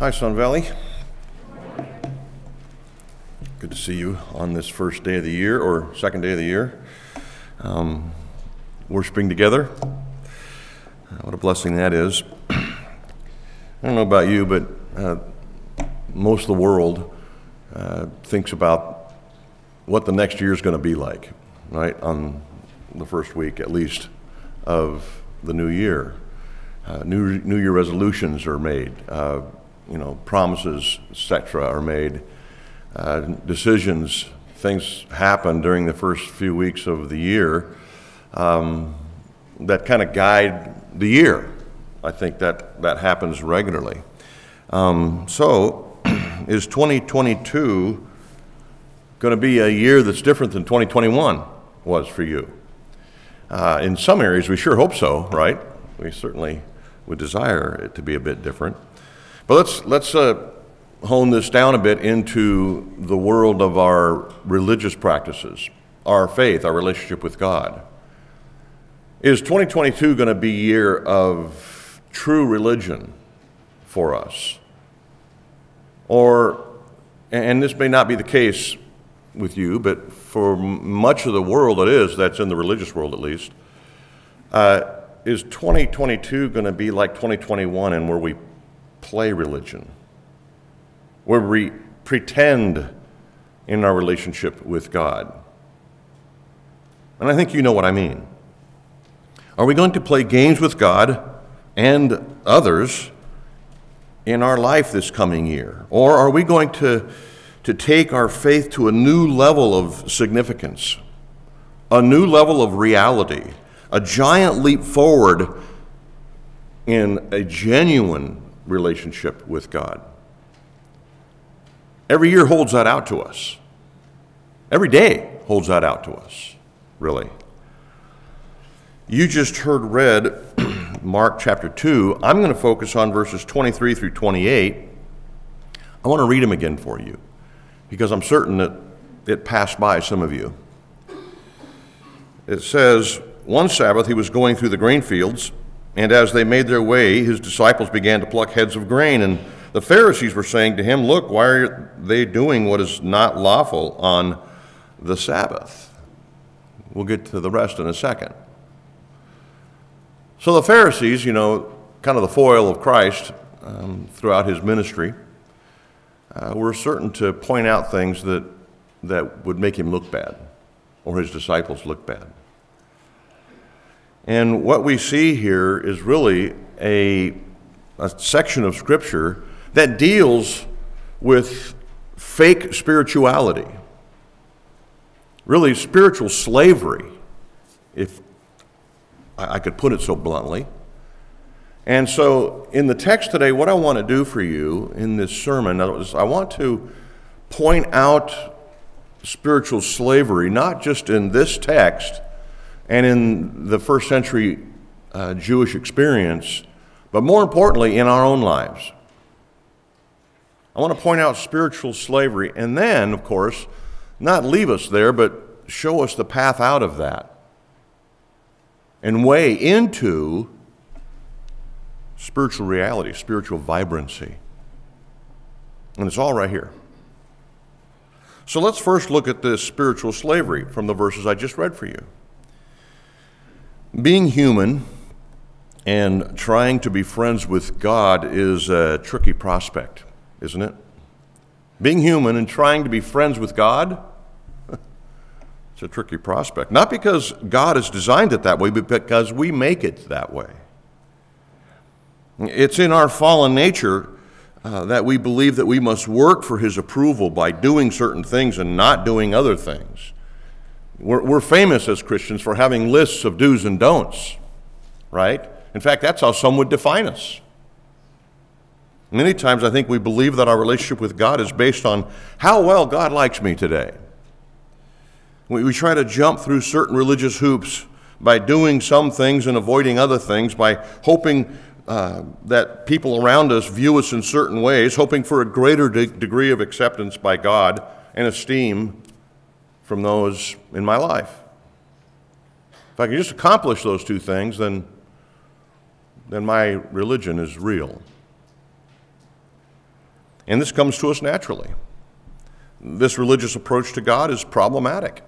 Hi, Sun Valley. Good to see you on this first day of the year or second day of the year. Um, worshiping together. Uh, what a blessing that is. I don't know about you, but uh, most of the world uh, thinks about what the next year is going to be like, right? On the first week, at least, of the new year. Uh, new New Year resolutions are made. You know, promises, etc., are made. Uh, decisions, things happen during the first few weeks of the year um, that kind of guide the year. I think that that happens regularly. Um, so, is 2022 going to be a year that's different than 2021 was for you? Uh, in some areas, we sure hope so, right? We certainly would desire it to be a bit different. But let's, let's uh, hone this down a bit into the world of our religious practices, our faith, our relationship with God. Is 2022 going to be a year of true religion for us? Or, and this may not be the case with you, but for much of the world it is, that's in the religious world at least, uh, is 2022 going to be like 2021 and where we play religion, where we pretend in our relationship with God? And I think you know what I mean. Are we going to play games with God and others in our life this coming year? Or are we going to to take our faith to a new level of significance, a new level of reality, a giant leap forward in a genuine relationship with God. Every year holds that out to us. Every day holds that out to us, really. You just heard read Mark chapter 2. I'm going to focus on verses 23 through 28. I want to read them again for you because I'm certain that it passed by some of you. It says, One Sabbath he was going through the grain fields, and as they made their way, his disciples began to pluck heads of grain. And the Pharisees were saying to him, Look, why are they doing what is not lawful on the Sabbath? We'll get to the rest in a second. So the Pharisees, you know, kind of the foil of Christ um, throughout his ministry, uh, were certain to point out things that, that would make him look bad or his disciples look bad. And what we see here is really a, a section of Scripture that deals with fake spirituality, really spiritual slavery, if I could put it so bluntly. And so, in the text today, what I want to do for you in this sermon is I want to point out spiritual slavery, not just in this text and in the first century uh, Jewish experience, but more importantly, in our own lives. I want to point out spiritual slavery and then, of course, not leave us there, but show us the path out of that and way into spiritual reality, spiritual vibrancy. And it's all right here. So let's first look at this spiritual slavery from the verses I just read for you. Being human and trying to be friends with God is a tricky prospect, isn't it? Being human and trying to be friends with God, it's a tricky prospect. Not because God has designed it that way, but because we make it that way. It's in our fallen nature uh, that we believe that we must work for His approval by doing certain things and not doing other things. We're, we're famous as Christians for having lists of do's and don'ts, right? In fact, that's how some would define us. Many times I think we believe that our relationship with God is based on how well God likes me today. We, we try to jump through certain religious hoops by doing some things and avoiding other things, by hoping uh, that people around us view us in certain ways, hoping for a greater de- degree of acceptance by God and esteem from those in my life. If I can just accomplish those two things, then, then my religion is real. And this comes to us naturally. This religious approach to God is problematic.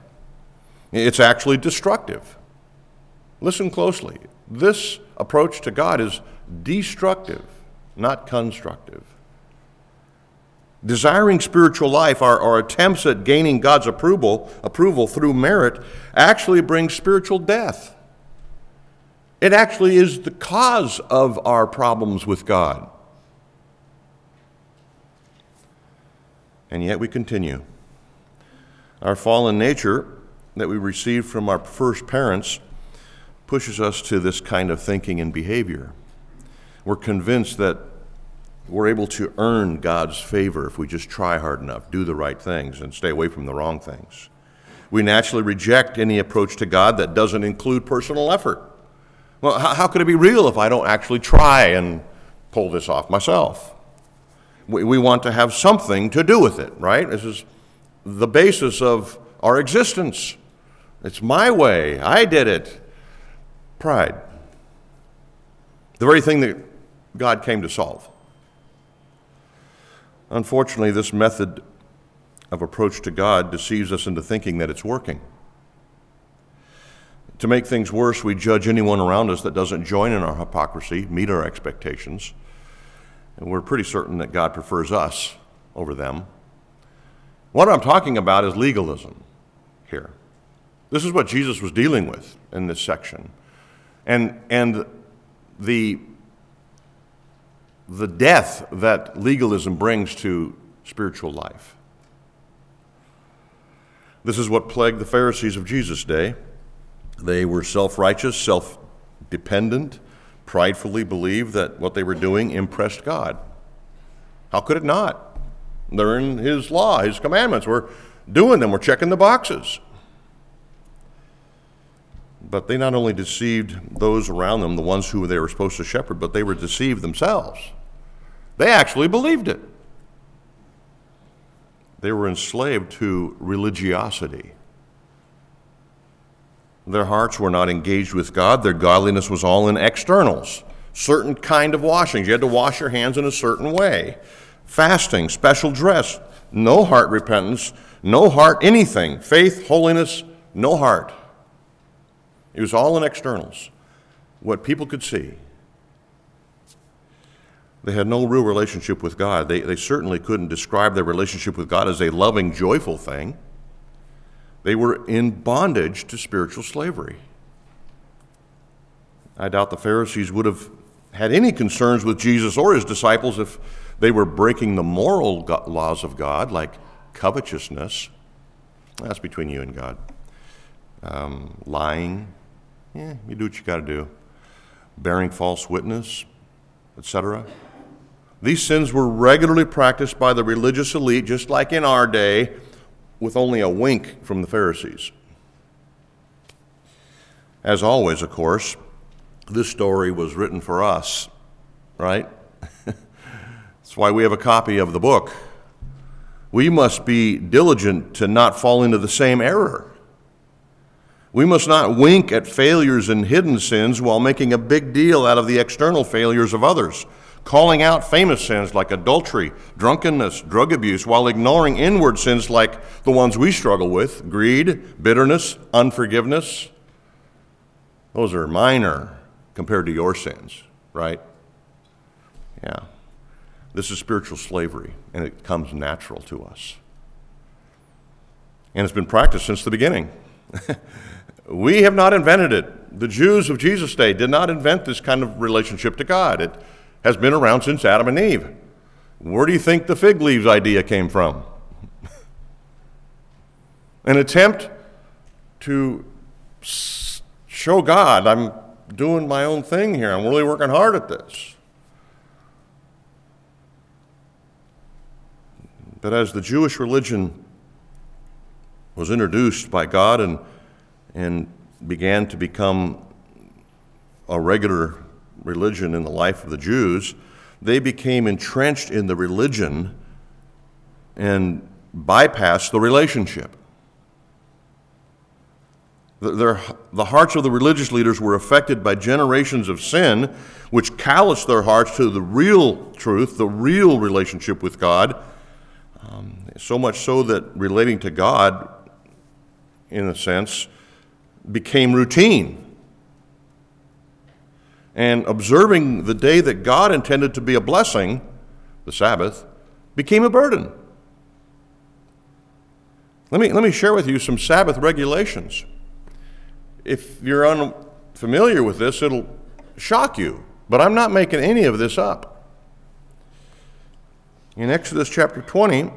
It's actually destructive. Listen closely. This approach to God is destructive, not constructive. Desiring spiritual life, our, our attempts at gaining God's approval, approval through merit, actually brings spiritual death. It actually is the cause of our problems with God. And yet we continue. Our fallen nature that we received from our first parents pushes us to this kind of thinking and behavior. We're convinced that we're able to earn God's favor if we just try hard enough, do the right things, and stay away from the wrong things. We naturally reject any approach to God that doesn't include personal effort. Well, how, could it be real if I don't actually try and pull this off myself? We, we want to have something to do with it, right? This is the basis of our existence. It's my way. I did it. Pride. The very thing that God came to solve. Unfortunately, this method of approach to God deceives us into thinking that it's working. To make things worse, we judge anyone around us that doesn't join in our hypocrisy, meet our expectations, and we're pretty certain that God prefers us over them. What I'm talking about is legalism here. This is what Jesus was dealing with in this section. And, and the, the death that legalism brings to spiritual life. This is what plagued the Pharisees of Jesus' day. They were self righteous, self dependent, pridefully believed that what they were doing impressed God. How could it not? They're in His law, His commandments. We're doing them, we're checking the boxes. But they not only deceived those around them, the ones who they were supposed to shepherd, but they were deceived themselves. They actually believed it. They were enslaved to religiosity. Their hearts were not engaged with God. Their godliness was all in externals, certain kind of washings. You had to wash your hands in a certain way. Fasting, special dress, no heart repentance, no heart anything. Faith, holiness, no heart. It was all in externals, what people could see. They had no real relationship with God. They, they certainly couldn't describe their relationship with God as a loving, joyful thing. They were in bondage to spiritual slavery. I doubt the Pharisees would have had any concerns with Jesus or his disciples if they were breaking the moral laws of God, like covetousness. That's between you and God. Um, lying, yeah, you do what you got to do. Bearing false witness, etc. These sins were regularly practiced by the religious elite, just like in our day, with only a wink from the Pharisees. As always, of course, this story was written for us, right? That's why we have a copy of the book. We must be diligent to not fall into the same error. We must not wink at failures and hidden sins while making a big deal out of the external failures of others calling out famous sins like adultery, drunkenness, drug abuse, while ignoring inward sins like the ones we struggle with greed, bitterness, unforgiveness. Those are minor compared to your sins, right? Yeah. This is spiritual slavery, and it comes natural to us. And it's been practiced since the beginning. we have not invented it. The Jews of Jesus' day did not invent this kind of relationship to God. It, has been around since Adam and Eve. Where do you think the fig leaves idea came from? An attempt to show God, I'm doing my own thing here. I'm really working hard at this. But as the Jewish religion was introduced by God and, and began to become a regular religion in the life of the Jews, they became entrenched in the religion and bypassed the relationship. The, their, the hearts of the religious leaders were affected by generations of sin, which calloused their hearts to the real truth, the real relationship with God. Um, so much so that relating to God, in a sense, became routine. And observing the day that God intended to be a blessing, the Sabbath, became a burden. Let me, let me share with you some Sabbath regulations. If you're unfamiliar with this, it'll shock you, but I'm not making any of this up. In Exodus chapter 20,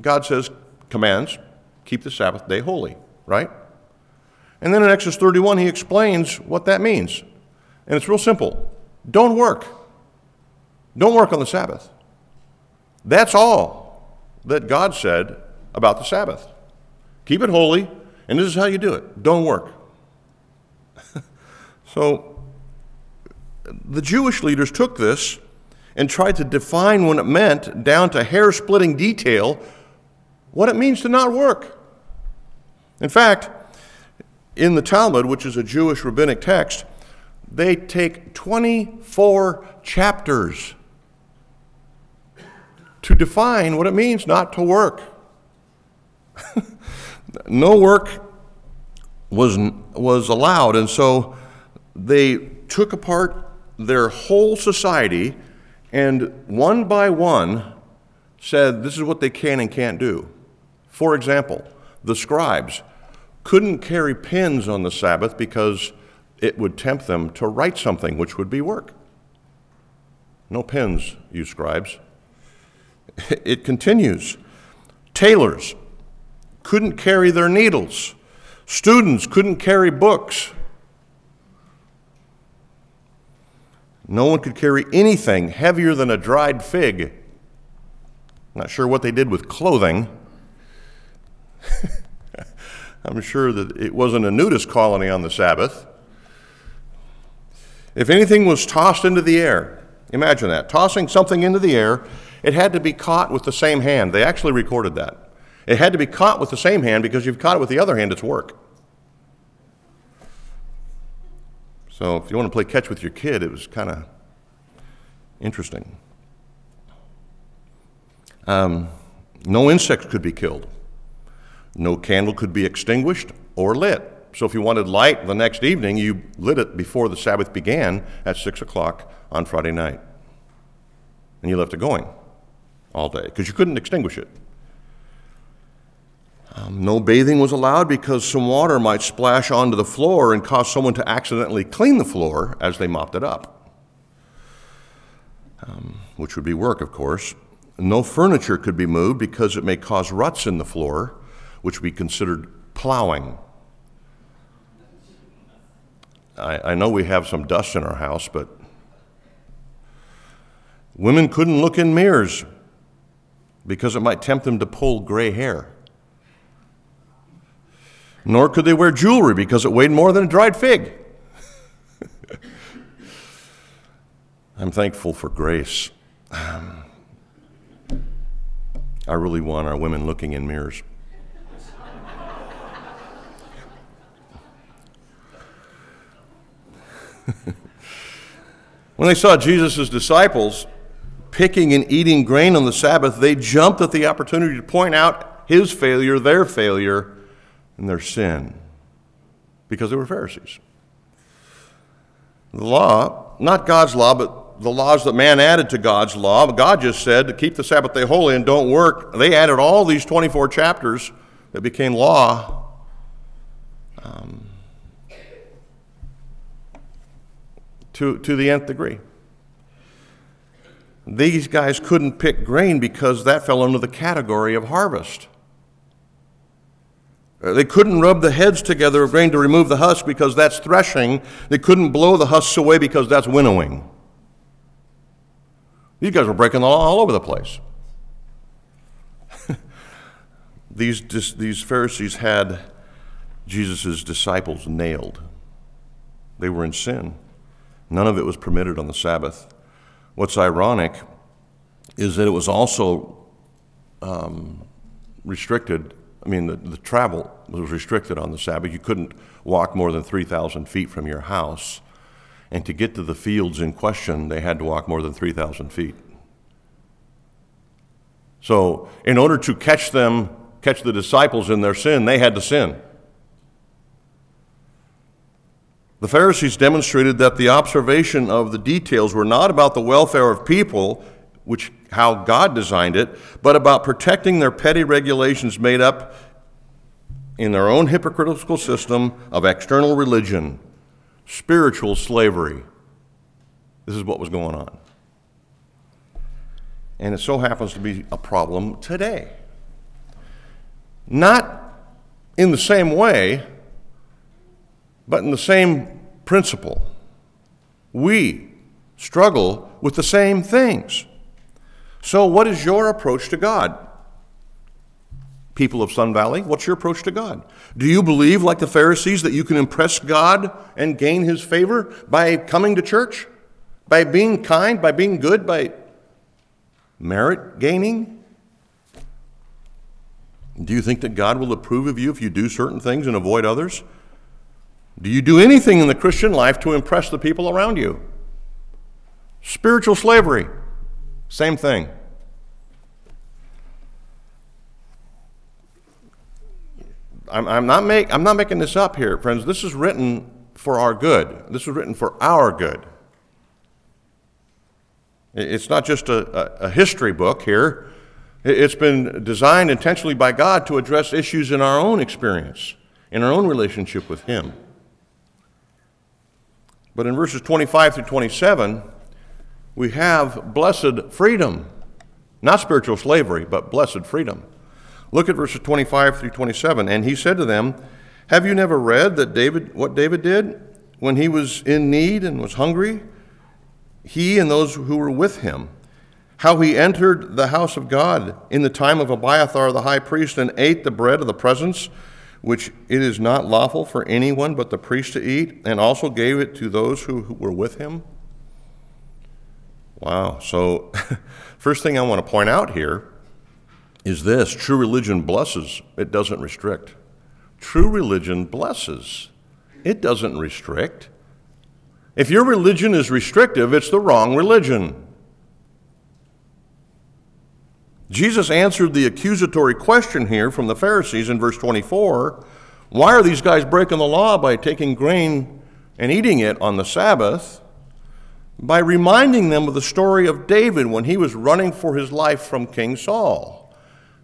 God says, commands, keep the Sabbath day holy, right? And then in Exodus 31, he explains what that means. And it's real simple don't work. Don't work on the Sabbath. That's all that God said about the Sabbath. Keep it holy, and this is how you do it don't work. so the Jewish leaders took this and tried to define what it meant down to hair splitting detail what it means to not work. In fact, in the Talmud, which is a Jewish rabbinic text, they take 24 chapters to define what it means not to work. no work was, was allowed, and so they took apart their whole society and one by one said this is what they can and can't do. For example, the scribes couldn't carry pens on the Sabbath because it would tempt them to write something, which would be work. No pens, you scribes. It continues. Tailors couldn't carry their needles. Students couldn't carry books. No one could carry anything heavier than a dried fig. Not sure what they did with clothing. I'm sure that it wasn't a nudist colony on the Sabbath. If anything was tossed into the air, imagine that, tossing something into the air, it had to be caught with the same hand. They actually recorded that. It had to be caught with the same hand because you've caught it with the other hand, it's work. So if you want to play catch with your kid, it was kind of interesting. Um, no insects could be killed. No candle could be extinguished or lit. So if you wanted light the next evening, you lit it before the Sabbath began at 6 o'clock on Friday night. And you left it going all day because you couldn't extinguish it. Um, no bathing was allowed because some water might splash onto the floor and cause someone to accidentally clean the floor as they mopped it up, um, which would be work, of course. No furniture could be moved because it may cause ruts in the floor which we considered plowing. I, I know we have some dust in our house, but women couldn't look in mirrors because it might tempt them to pull gray hair. Nor could they wear jewelry because it weighed more than a dried fig. I'm thankful for grace. Um, I really want our women looking in mirrors. when they saw Jesus' disciples picking and eating grain on the Sabbath, they jumped at the opportunity to point out his failure, their failure, and their sin because they were Pharisees. The law, not God's law, but the laws that man added to God's law, God just said to keep the Sabbath day holy and don't work. They added all these 24 chapters that became law. Um, to, to the nth degree. These guys couldn't pick grain because that fell under the category of harvest. Uh, they couldn't rub the heads together of grain to remove the husk because that's threshing. They couldn't blow the husks away because that's winnowing. These guys were breaking the law all over the place. these, these Pharisees had Jesus' disciples nailed. They were in sin. None of it was permitted on the Sabbath. What's ironic is that it was also um, restricted I mean, the, the travel was restricted on the Sabbath. You couldn't walk more than 3,000 feet from your house. And to get to the fields in question, they had to walk more than 3,000 feet. So, in order to catch them, catch the disciples in their sin, they had to sin. The Pharisees demonstrated that the observation of the details were not about the welfare of people, which how God designed it, but about protecting their petty regulations made up in their own hypocritical system of external religion, spiritual slavery. This is what was going on. And it so happens to be a problem today. Not in the same way, but in the same principle. We struggle with the same things. So, what is your approach to God? People of Sun Valley, what's your approach to God? Do you believe, like the Pharisees, that you can impress God and gain His favor by coming to church? By being kind, by being good, by merit gaining? Do you think that God will approve of you if you do certain things and avoid others? Do you do anything in the Christian life to impress the people around you? Spiritual slavery, same thing. I'm, I'm, not make, I'm not making this up here, friends. This is written for our good. This was written for our good. It's not just a, a, a history book here. It's been designed intentionally by God to address issues in our own experience, in our own relationship with Him. But in verses 25 through 27, we have blessed freedom. Not spiritual slavery, but blessed freedom. Look at verses 25 through 27. And he said to them, Have you never read that David what David did when he was in need and was hungry? He and those who were with him. How he entered the house of God in the time of Abiathar the high priest and ate the bread of the presence which it is not lawful for anyone but the priest to eat, and also gave it to those who, were with him? Wow. So, first thing I want to point out here is this true religion blesses, it doesn't restrict. True religion blesses, it doesn't restrict. If your religion is restrictive, it's the wrong religion. Jesus answered the accusatory question here from the Pharisees in verse 24 why are these guys breaking the law by taking grain and eating it on the Sabbath? By reminding them of the story of David when he was running for his life from King Saul.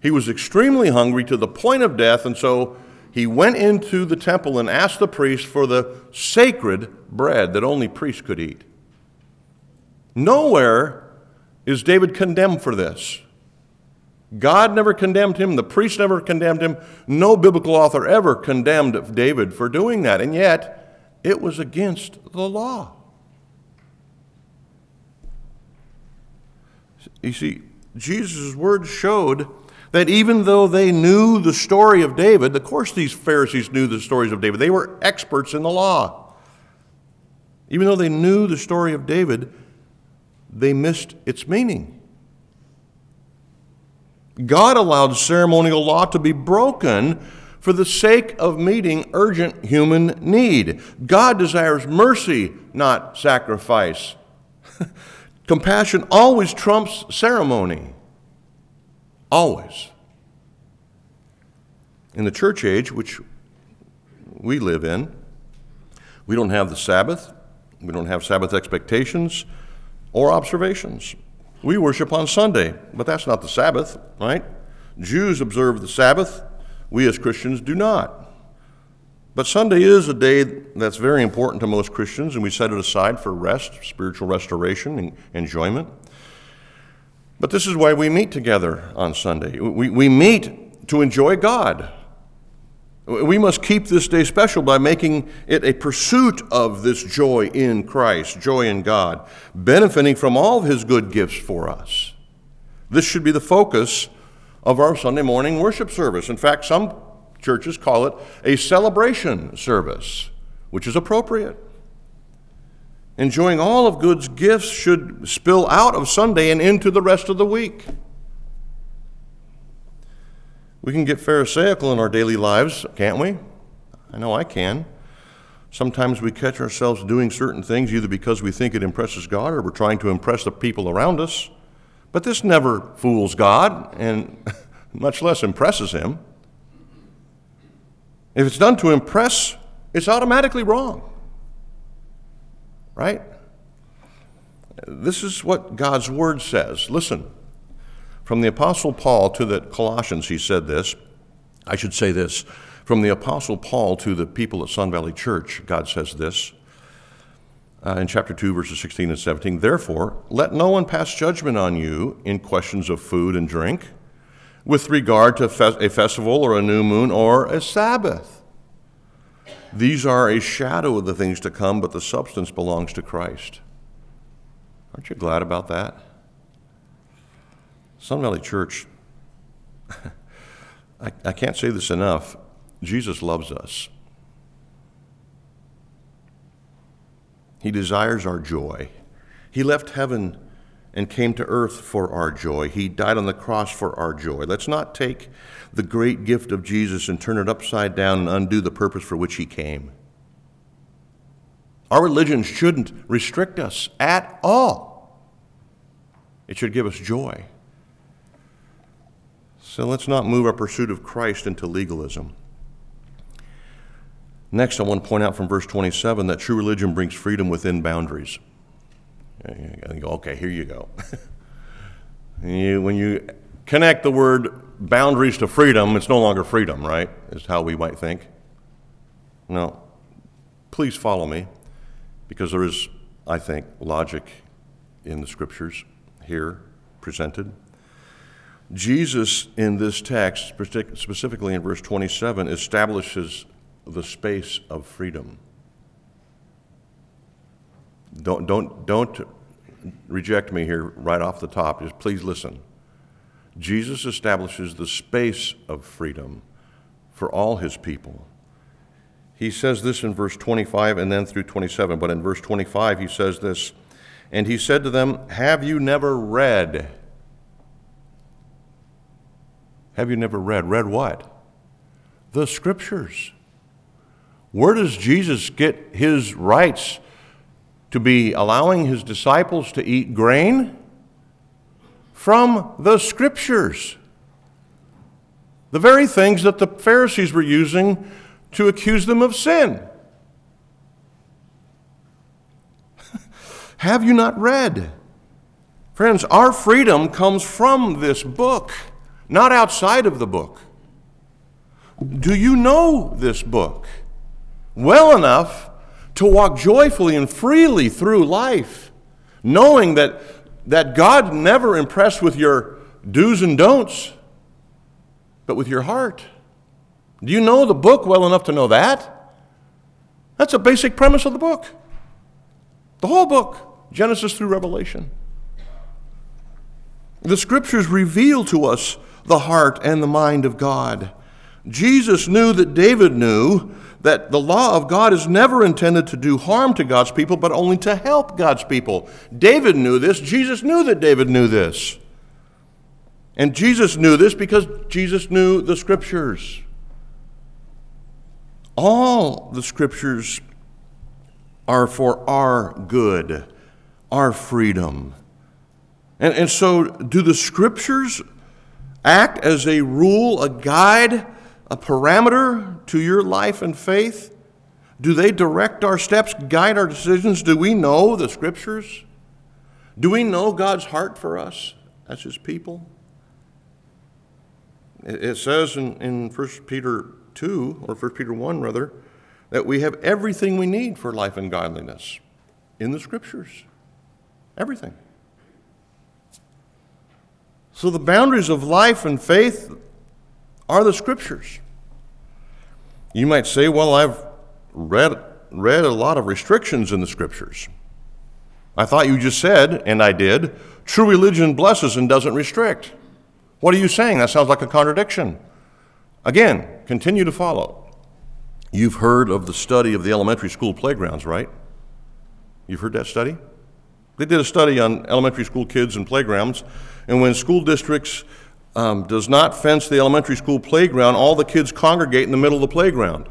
He was extremely hungry to the point of death, and so he went into the temple and asked the priest for the sacred bread that only priests could eat. Nowhere is David condemned for this. God never condemned him, the priest never condemned him, no biblical author ever condemned David for doing that, and yet it was against the law. You see, Jesus' words showed that even though they knew the story of David, of course, these Pharisees knew the stories of David, they were experts in the law. Even though they knew the story of David, they missed its meaning. God allowed ceremonial law to be broken for the sake of meeting urgent human need. God desires mercy, not sacrifice. Compassion always trumps ceremony. Always. In the church age, which we live in, we don't have the Sabbath, we don't have Sabbath expectations or observations. We worship on Sunday, but that's not the Sabbath, right? Jews observe the Sabbath. We as Christians do not. But Sunday is a day that's very important to most Christians, and we set it aside for rest, spiritual restoration, and enjoyment. But this is why we meet together on Sunday. We, we meet to enjoy God. We must keep this day special by making it a pursuit of this joy in Christ, joy in God, benefiting from all of His good gifts for us. This should be the focus of our Sunday morning worship service. In fact, some churches call it a celebration service, which is appropriate. Enjoying all of God's gifts should spill out of Sunday and into the rest of the week. We can get Pharisaical in our daily lives, can't we? I know I can. Sometimes we catch ourselves doing certain things either because we think it impresses God or we're trying to impress the people around us. But this never fools God and much less impresses Him. If it's done to impress, it's automatically wrong. Right? This is what God's Word says. Listen, from the Apostle Paul to the Colossians, he said this. I should say this. From the Apostle Paul to the people at Sun Valley Church, God says this uh, in chapter 2, verses 16 and 17. Therefore, let no one pass judgment on you in questions of food and drink, with regard to a festival or a new moon or a Sabbath. These are a shadow of the things to come, but the substance belongs to Christ. Aren't you glad about that? Sun Valley Church, I, I can't say this enough. Jesus loves us. He desires our joy. He left heaven and came to earth for our joy. He died on the cross for our joy. Let's not take the great gift of Jesus and turn it upside down and undo the purpose for which he came. Our religion shouldn't restrict us at all, it should give us joy. So let's not move our pursuit of Christ into legalism. Next, I want to point out from verse 27 that true religion brings freedom within boundaries. Okay, here you go. when you connect the word boundaries to freedom, it's no longer freedom, right? Is how we might think. No. Please follow me, because there is, I think, logic in the scriptures here presented. Jesus, in this text, specifically in verse 27, establishes the space of freedom. Don't, don't, don't reject me here right off the top. Just please listen. Jesus establishes the space of freedom for all his people. He says this in verse 25 and then through 27. But in verse 25, he says this And he said to them, Have you never read? Have you never read? Read what? The scriptures. Where does Jesus get his rights to be allowing his disciples to eat grain? From the scriptures. The very things that the Pharisees were using to accuse them of sin. Have you not read? Friends, our freedom comes from this book, not outside of the book. Do you know this book? well enough to walk joyfully and freely through life, knowing that, that God never impressed with your do's and don'ts, but with your heart. Do you know the book well enough to know that? That's a basic premise of the book. The whole book, Genesis through Revelation. The scriptures reveal to us the heart and the mind of God. Jesus knew that David knew that the law of God is never intended to do harm to God's people, but only to help God's people. David knew this. Jesus knew that David knew this. And Jesus knew this because Jesus knew the scriptures. All the scriptures are for our good, our freedom. And, and so, do the scriptures act as a rule, a guide a parameter to your life and faith? Do they direct our steps, guide our decisions? Do we know the scriptures? Do we know God's heart for us as his people? It says in, in 1 Peter 2, or 1 Peter 1 rather, that we have everything we need for life and godliness in the scriptures. Everything. So the boundaries of life and faith are the scriptures. You might say, well, I've read, read a lot of restrictions in the scriptures. I thought you just said, and I did, true religion blesses and doesn't restrict. What are you saying? That sounds like a contradiction. Again, continue to follow. You've heard of the study of the elementary school playgrounds, right? You've heard that study? They did a study on elementary school kids and playgrounds, and when school districts um, does not fence the elementary school playground, all the kids congregate in the middle of the playground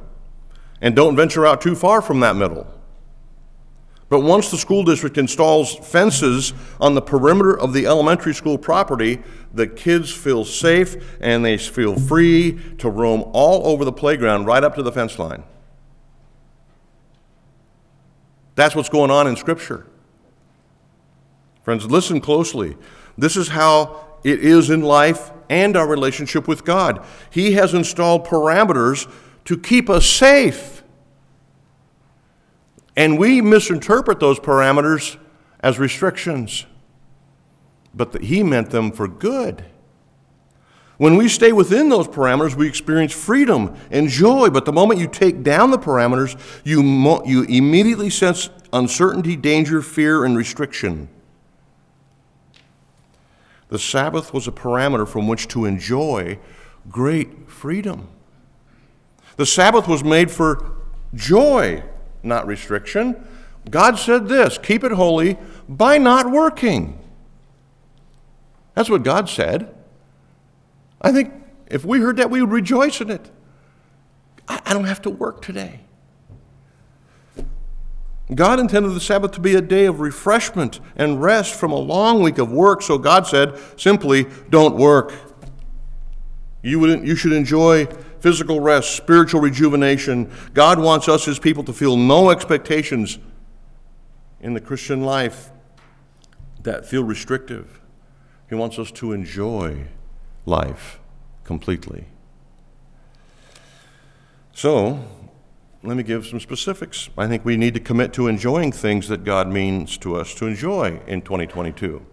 and don't venture out too far from that middle. But once the school district installs fences on the perimeter of the elementary school property, the kids feel safe and they feel free to roam all over the playground right up to the fence line. That's what's going on in Scripture. Friends, listen closely. This is how it is in life and our relationship with God. He has installed parameters to keep us safe. And we misinterpret those parameters as restrictions. But the, He meant them for good. When we stay within those parameters, we experience freedom and joy. But the moment you take down the parameters, you, mo- you immediately sense uncertainty, danger, fear, and restriction. The Sabbath was a parameter from which to enjoy great freedom. The Sabbath was made for joy, not restriction. God said this keep it holy by not working. That's what God said. I think if we heard that, we would rejoice in it. I, don't have to work today. God intended the Sabbath to be a day of refreshment and rest from a long week of work, so God said simply, don't work. You, would, you should enjoy physical rest, spiritual rejuvenation. God wants us, His people, to feel no expectations in the Christian life that feel restrictive. He wants us to enjoy life completely. So, let me give some specifics. I think we need to commit to enjoying things that God means to us to enjoy in 2022.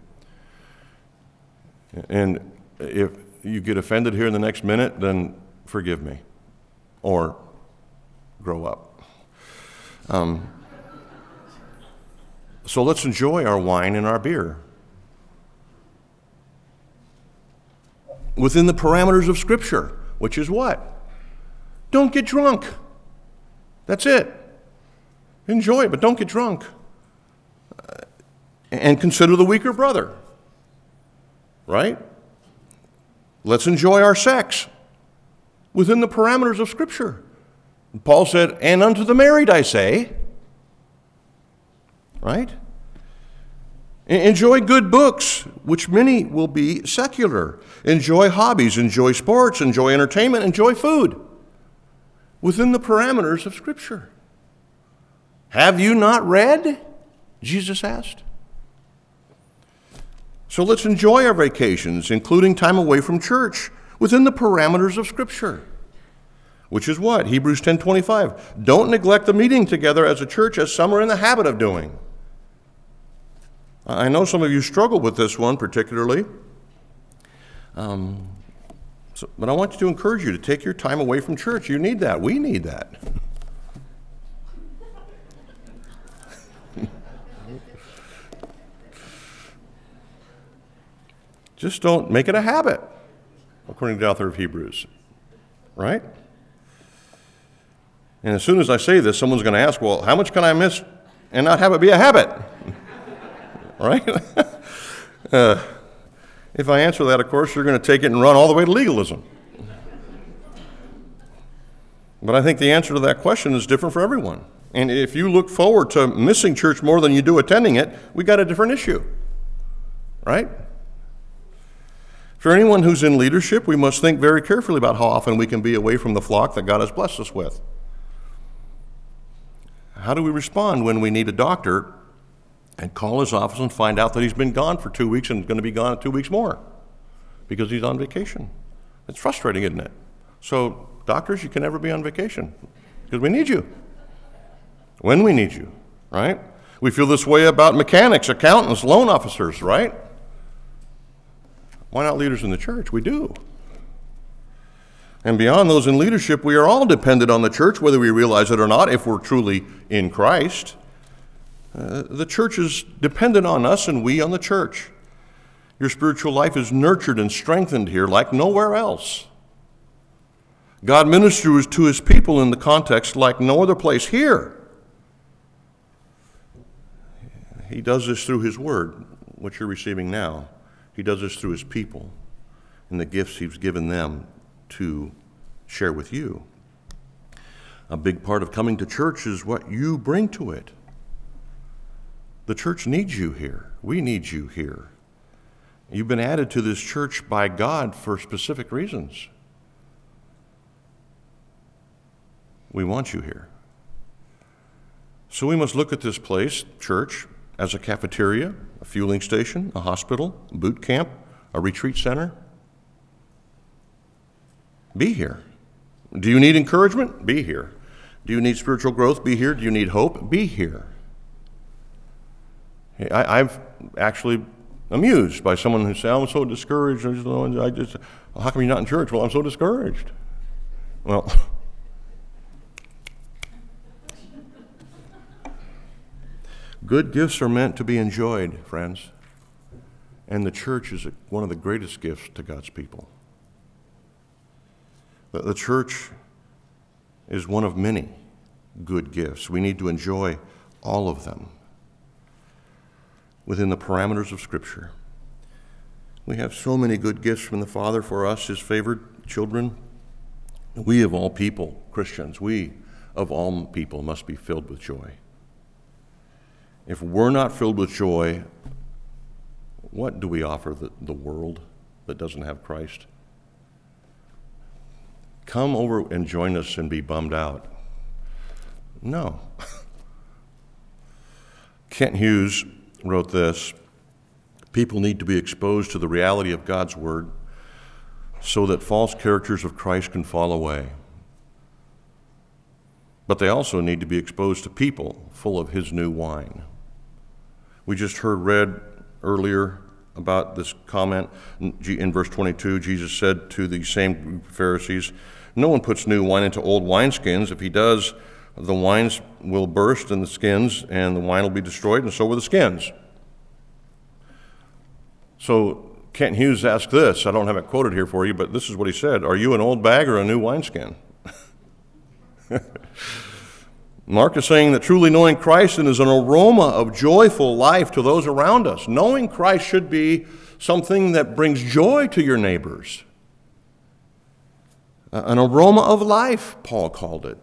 And if you get offended here in the next minute, then forgive me or grow up. Um, so let's enjoy our wine and our beer. Within the parameters of Scripture, which is what? Don't get drunk. That's it. Enjoy it, but don't get drunk. Uh, and consider the weaker brother. Right? Let's enjoy our sex within the parameters of Scripture. Paul said, And unto the married I say, right? Enjoy good books, which many will be secular. Enjoy hobbies, enjoy sports, enjoy entertainment, enjoy food within the parameters of Scripture. Have you not read? Jesus asked. So let's enjoy our vacations, including time away from church, within the parameters of Scripture. Which is what? Hebrews 10:25. Don't neglect the meeting together as a church as some are in the habit of doing. I know some of you struggle with this one particularly. Um, so, but I want you to encourage you to take your time away from church. You need that. We need that. Just don't make it a habit, according to the author of Hebrews. Right? And as soon as I say this, someone's going to ask, well, how much can I miss and not have it be a habit? right? uh, if I answer that, of course, you're going to take it and run all the way to legalism. But I think the answer to that question is different for everyone. And if you look forward to missing church more than you do attending it, we got a different issue. Right? For anyone who's in leadership, we must think very carefully about how often we can be away from the flock that God has blessed us with. How do we respond when we need a doctor and call his office and find out that he's been gone for two weeks and going to be gone two weeks more because he's on vacation. It's frustrating, isn't it? So, doctors, you can never be on vacation because we need you when we need you, right? We feel this way about mechanics, accountants, loan officers, right? Why not leaders in the church? We do. And beyond those in leadership, we are all dependent on the church, whether we realize it or not, if we're truly in Christ. Uh, the church is dependent on us and we on the church. Your spiritual life is nurtured and strengthened here like nowhere else. God ministers to his people in the context like no other place here. He does this through his word, which you're receiving now. He does this through his people. and the gifts He's given them to share with you. A big part of coming to church is what you bring to it. The church needs you here. We need you here. You've been added to this church by God for specific reasons. We want you here. So we must look at this place, church, as a cafeteria, a fueling station, a hospital, a boot camp, a retreat center. Be here. Do you need encouragement? Be here. Do you need spiritual growth? Be here. Do you need hope? Be here. I, have actually amused by someone who says, I'm so discouraged. I just, how come you're not in church? Well, I'm so discouraged. Well, good gifts are meant to be enjoyed, friends. And the church is one of the greatest gifts to God's people. The church is one of many good gifts. We need to enjoy all of them within the parameters of Scripture. We have so many good gifts from the Father for us, His favored children. We, of all people, Christians, we, of all people, must be filled with joy. If we're not filled with joy, what do we offer the, the world that doesn't have Christ? Come over and join us and be bummed out. No. Kent Hughes wrote this People need to be exposed to the reality of God's Word so that false characters of Christ can fall away. But they also need to be exposed to people full of His new wine. We just heard read earlier about this comment in verse 22. Jesus said to the same Pharisees, No one puts new wine into old wineskins. If he does, the wines will burst and the skins, and the wine will be destroyed, and so will the skins. So Kent Hughes asked this. I don't have it quoted here for you, but this is what he said Are you an old bag or a new wineskin? Mark is saying that truly knowing Christ is an aroma of joyful life to those around us. Knowing Christ should be something that brings joy to your neighbors. An aroma of life, Paul called it.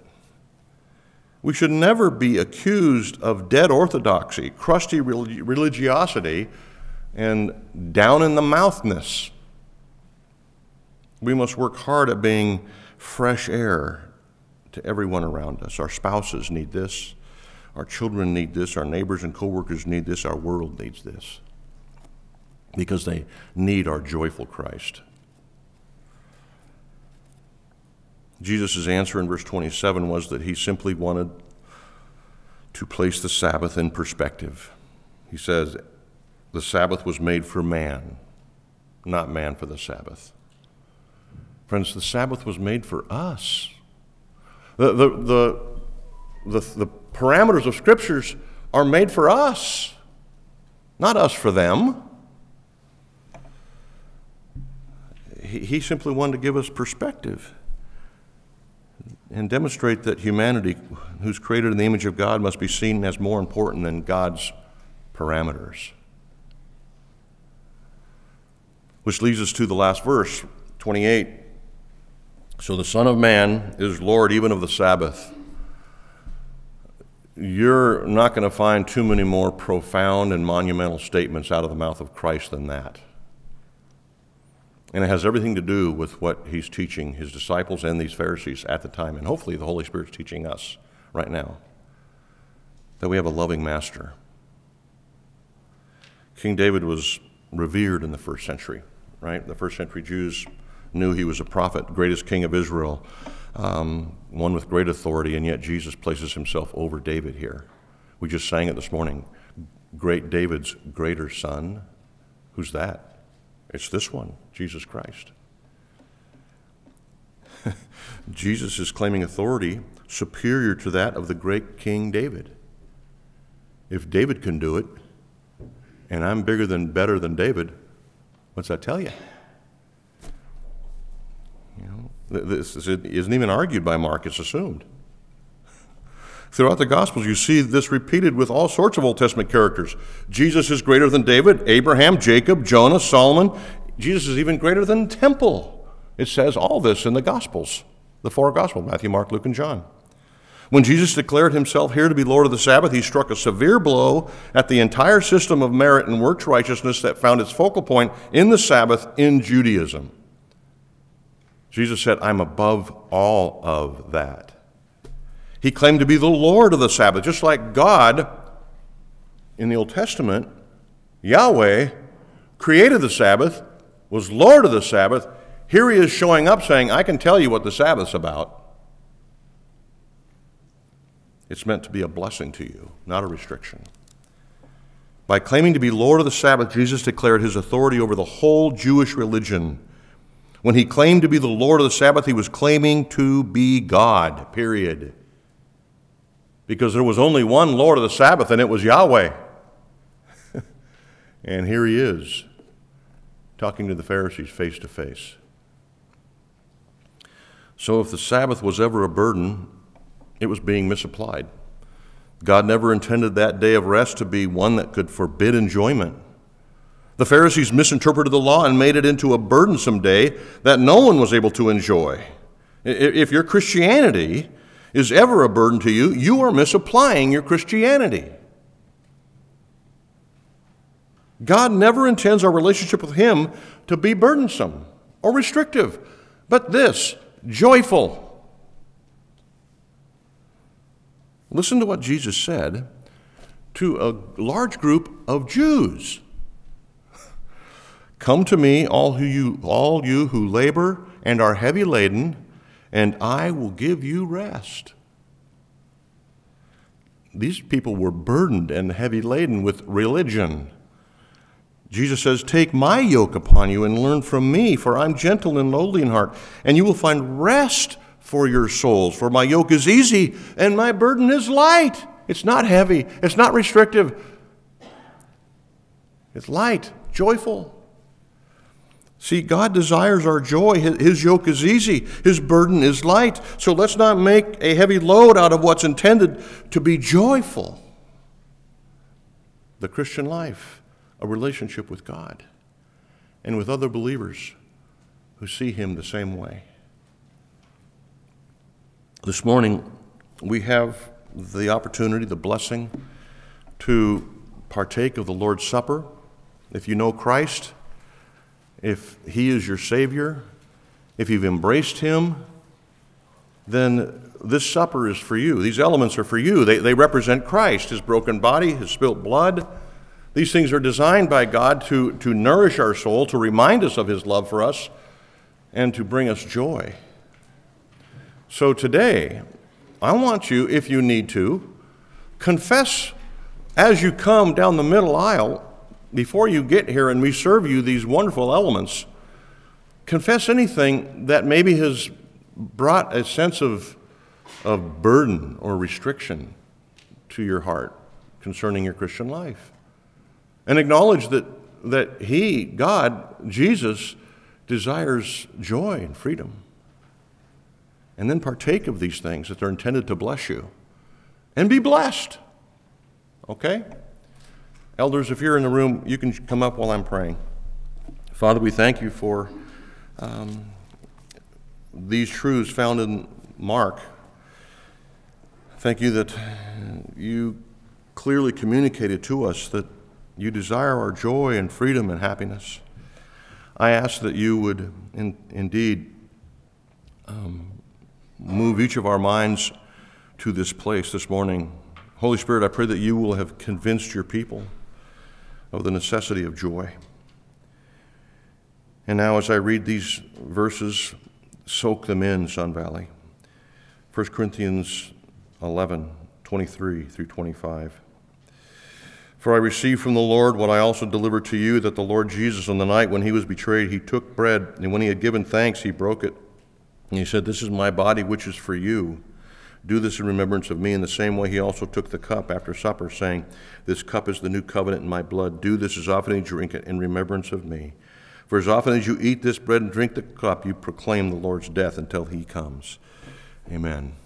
We should never be accused of dead orthodoxy, crusty religiosity, and down in the mouthness. We must work hard at being fresh air to everyone around us. Our spouses need this, our children need this, our neighbors and coworkers need this, our world needs this. Because they need our joyful Christ. Jesus' answer in verse 27 was that he simply wanted to place the Sabbath in perspective. He says, The Sabbath was made for man, not man for the Sabbath. Friends, the Sabbath was made for us. The, the, the, the, the parameters of Scriptures are made for us, not us for them. He, he simply wanted to give us perspective and demonstrate that humanity, who's created in the image of God, must be seen as more important than God's parameters. Which leads us to the last verse, 28. So the Son of Man is Lord even of the Sabbath. You're not going to find too many more profound and monumental statements out of the mouth of Christ than that. And it has everything to do with what he's teaching his disciples and these Pharisees at the time. And hopefully, the Holy Spirit's teaching us right now that we have a loving master. King David was revered in the first century, right? The first century Jews knew he was a prophet, greatest king of Israel, um, one with great authority, and yet Jesus places himself over David here. We just sang it this morning. Great David's greater son. Who's that? It's this one, Jesus Christ. Jesus is claiming authority superior to that of the great King David. If David can do it, and I'm bigger than better than David, what's that tell you? You know, this isn't even argued by Mark, it's assumed. Throughout the Gospels, you see this repeated with all sorts of Old Testament characters. Jesus is greater than David, Abraham, Jacob, Jonah, Solomon, Jesus is even greater than temple. It says all this in the Gospels, the four Gospels Matthew, Mark, Luke, and John. When Jesus declared himself here to be Lord of the Sabbath, he struck a severe blow at the entire system of merit and works righteousness that found its focal point in the Sabbath in Judaism. Jesus said, I'm above all of that. He claimed to be the Lord of the Sabbath, just like God in the Old Testament, Yahweh created the Sabbath, was Lord of the Sabbath. Here he is showing up saying, I can tell you what the Sabbath's about. It's meant to be a blessing to you, not a restriction. By claiming to be Lord of the Sabbath, Jesus declared his authority over the whole Jewish religion. When he claimed to be the Lord of the Sabbath, he was claiming to be God, period. Because there was only one Lord of the Sabbath, and it was Yahweh. and here he is, talking to the Pharisees face to face. So, if the Sabbath was ever a burden, it was being misapplied. God never intended that day of rest to be one that could forbid enjoyment. The Pharisees misinterpreted the law and made it into a burdensome day that no one was able to enjoy. If your Christianity is ever a burden to you, you are misapplying your Christianity. God never intends our relationship with Him to be burdensome or restrictive, but this joyful. Listen to what Jesus said to a large group of Jews. Come to me, all who you all you who labor and are heavy laden, and I will give you rest. These people were burdened and heavy laden with religion. Jesus says, Take my yoke upon you and learn from me, for I'm gentle and lowly in heart, and you will find rest for your souls. For my yoke is easy and my burden is light. It's not heavy, it's not restrictive. It's light, joyful. See, God desires our joy. His yoke is easy, His burden is light. So let's not make a heavy load out of what's intended to be joyful. The Christian life, a relationship with God and with other believers who see Him the same way. This morning, we have the opportunity, the blessing, to partake of the Lord's Supper. If you know Christ, if He is your Savior, if you've embraced Him, then this supper is for you. These elements are for you. They, they represent Christ, His broken body, His spilt blood. These things are designed by God to, to nourish our soul, to remind us of His love for us, and to bring us joy. So today, I want you, if you need to, confess as you come down the middle aisle before you get here and we serve you these wonderful elements. Confess anything that maybe has brought a sense of, of burden or restriction to your heart concerning your Christian life. And acknowledge that, that He, God, Jesus, desires joy and freedom and then partake of these things that they're intended to bless you and be blessed. Okay? Elders, if you're in the room, you can come up while I'm praying. Father, we thank you for um, these truths found in Mark. Thank you that you clearly communicated to us that you desire our joy and freedom and happiness. I ask that you would in, indeed um, move each of our minds to this place this morning. Holy Spirit, I pray that you will have convinced your people of the necessity of joy. And now, as I read these verses, soak them in, Sun Valley. 1 Corinthians 11, 23 through 25. For I received from the Lord what I also delivered to you that the Lord Jesus, on the night when he was betrayed, he took bread, and when he had given thanks, he broke it. And he said, This is my body, which is for you. Do this in remembrance of me. In the same way, he also took the cup after supper, saying, This cup is the new covenant in my blood. Do this as often as you drink it in remembrance of me. For as often as you eat this bread and drink the cup, you proclaim the Lord's death until he comes. Amen.